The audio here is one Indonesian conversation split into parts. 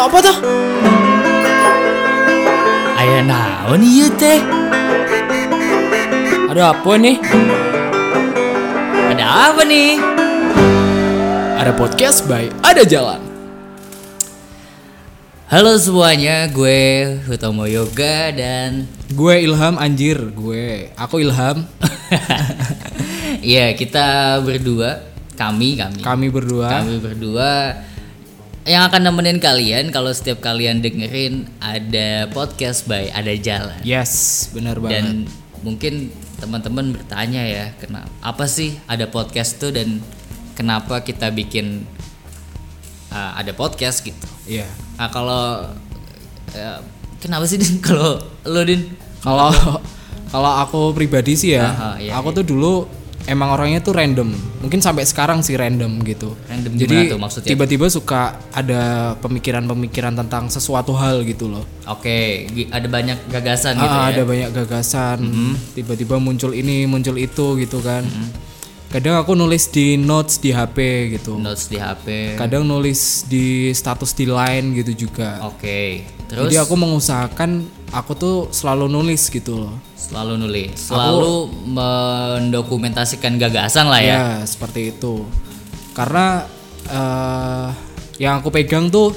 apa tuh? Ayah naon ieu teh? Ada apa nih? Ada apa nih? Ada podcast by Ada Jalan. Halo semuanya, gue Hutomo Yoga dan Gue Ilham anjir, gue. Aku Ilham. Iya kita berdua, kami kami Kami berdua. kami berdua yang akan nemenin kalian kalau setiap kalian dengerin ada podcast by Ada Jalan. Yes, benar banget. dan mungkin teman-teman bertanya ya kenapa apa sih ada podcast tuh dan kenapa kita bikin uh, ada podcast gitu? Iya. nah kalau uh, kenapa sih din? Kalau lo din? Kalau kalau aku pribadi sih ya, Aha, iya, aku tuh dulu emang orangnya tuh random. Mungkin sampai sekarang sih random gitu. Random Jadi tuh maksudnya? tiba-tiba suka ada pemikiran-pemikiran tentang sesuatu hal gitu loh. oke ada banyak gagasan gitu Ah, ya ada banyak gagasan. Tiba-tiba muncul ini, muncul itu gitu kan. Kadang aku nulis di notes di HP gitu. notes di HP Kadang nulis di status di line gitu juga. oke terus Jadi aku mengusahakan aku tuh selalu nulis gitu loh. selalu nulis selalu mendokumentasikan gagasan lah ya Ya, seperti itu. Karena eh yang aku pegang tuh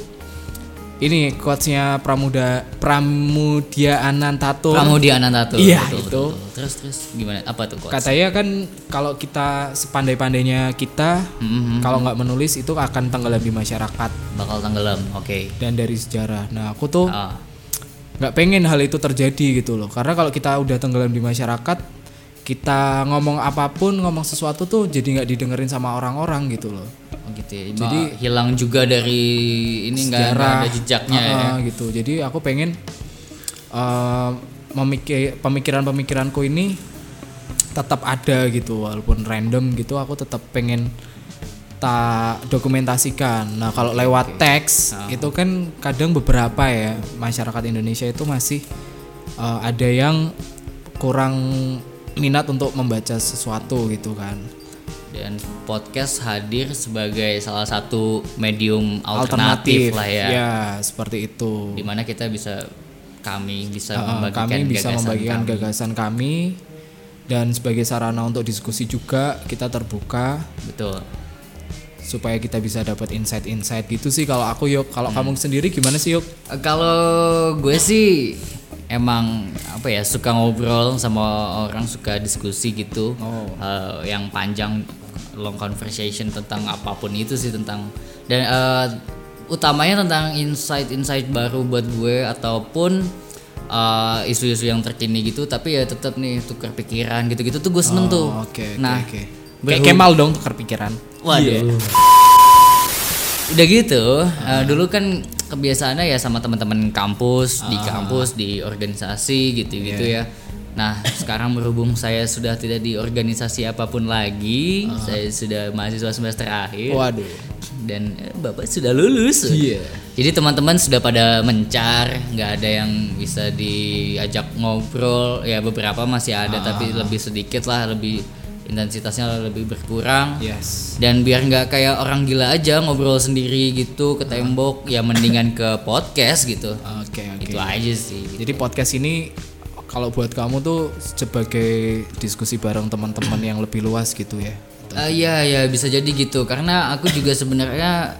ini quotesnya Pramuda Pramudia Anantatur. Pramudia Anantatur Iya, betul, itu. betul, betul. terus terus gimana apa tuh quotes? Katanya kan kalau kita sepandai-pandainya kita Mhm, kalau nggak menulis itu akan tenggelam di masyarakat bakal tenggelam oke dan dari sejarah. Nah, aku tuh Ah, nggak pengen hal itu terjadi gitu loh. Karena kalau kita udah tenggelam di masyarakat, kita ngomong apa pun, ngomong sesuatu tuh jadi nggak didengerin sama orang-orang gitu loh. Oh gitu ya. jadi hilang juga dari ini nggak nggak Sejarah, ada jejaknya ya Ah, gitu. Jadi aku pengen eh, memikir pemikiran-pemikiranku ini tetap ada gitu walaupun random gitu aku tetap pengen tak dokumentasikan. Nah, kalau lewat teks Ah. itu kan kadang beberapa ya masyarakat Indonesia itu masih eh, ada yang kurang minat untuk membaca sesuatu gitu kan. Dan podcast hadir sebagai salah satu medium alternatif, lah ya. Ya, seperti itu. di mana kita bisa kami bisa Uh, membagikan kami bisa gagasan membagikan kami. gagasan kami. Dan sebagai sarana untuk diskusi juga kita terbuka. Betul. Supaya kita bisa dapat insight-insight gitu sih. Kalau aku yuk. Kalau Hmm. kamu sendiri gimana sih yuk? Kalau gue sih emang apa ya suka ngobrol sama orang suka diskusi gitu. Oh. Eh, yang panjang long conversation tentang apa pun itu sih tentang dan eh, utamanya tentang insight-insight baru buat gue ataupun eh, isu-isu yang terkini gitu tapi ya tetap nih tukar pikiran gitu-gitu tuh gue seneng tuh. Oh, oke oke nah oke. Kayak Kemal dong tukar pikiran. Waduh. Udah gitu, eh, dulu kan kebiasaannya ya sama teman-teman kampus, di kampus, di organisasi gitu-gitu ya. Nah, sekarang berhubung saya sudah tidak di organisasi apa pun lagi, saya sudah mahasiswa semester akhir waduh dan eh, Bapak sudah lulus. Iya. Jadi teman-teman sudah pada mencar, nggak ada yang bisa diajak ngobrol. Ya beberapa masih ada tapi lebih sedikit lah, lebih intensitasnya lebih berkurang. Yes. Dan biar nggak kayak orang gila aja ngobrol sendiri gitu ke tembok ya mendingan ke podcast gitu. Oke oke. Itu aja sih jadi podcast ini kalau buat kamu tuh sebagai diskusi bareng teman-teman yang lebih luas gitu ya? Eh, Iya ya bisa jadi gitu. Karena aku juga sebenarnya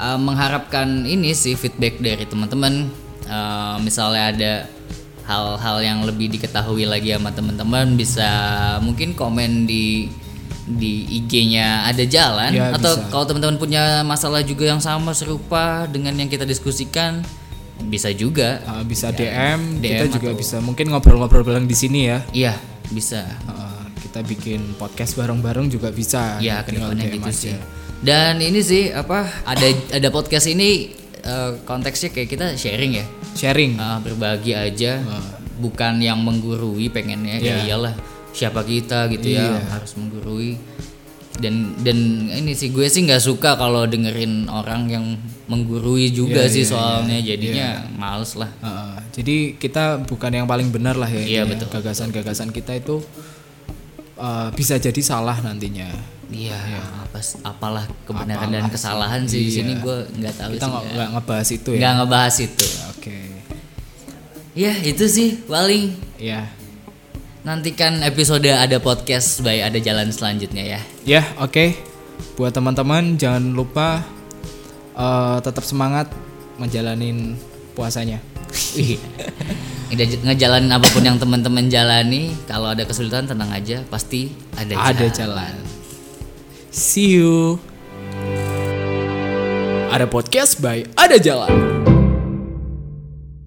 eh, mengharapkan ini sih feedback dari teman-teman. Eh, misalnya ada hal-hal yang lebih diketahui lagi sama teman-teman bisa mungkin komen di di IG-nya ada jalan Ya, atau bisa. kalau teman-teman punya masalah juga yang sama serupa dengan yang kita diskusikan bisa juga Uh, bisa DM, kita DM juga atau- bisa mungkin ngobrol-ngobrol bareng di sini ya iya bisa Uh, kita bikin podcast bareng-bareng juga bisa Ya ke depannya DM gitu aja. sih. Dan ini sih apa ada ada podcast ini eh, konteksnya kayak kita sharing ya, sharing Ah, berbagi aja, bukan yang menggurui pengennya ya Iya. iyalah siapa kita gitu ya Iya. harus menggurui. Dan dan ini sih gue sih nggak suka kalau dengerin orang yang menggurui juga Iya, sih iya, soalnya jadinya males lah. Uh, jadi kita bukan yang paling benar lah ya intinya. betul. gagasan-gagasan kita itu uh, bisa jadi salah nantinya Iya, apa sih- apalah kebenaran dan kesalahan sih di sini gue nggak tahu Kita sih. nggak nggak ngebahas itu ya. Nggak ngebahas itu. Oke. Ya itu sih paling Ya. nantikan episode ada podcast by ada jalan selanjutnya ya. Ya, oke. Buat teman-teman jangan lupa eh, tetap semangat menjalanin puasanya. Iya. Ngeja- ngejalanin apa pun yang teman-teman jalani, kalau ada kesulitan tenang aja, pasti ada Ada jalan. See you. Ada podcast by Ada Jalan.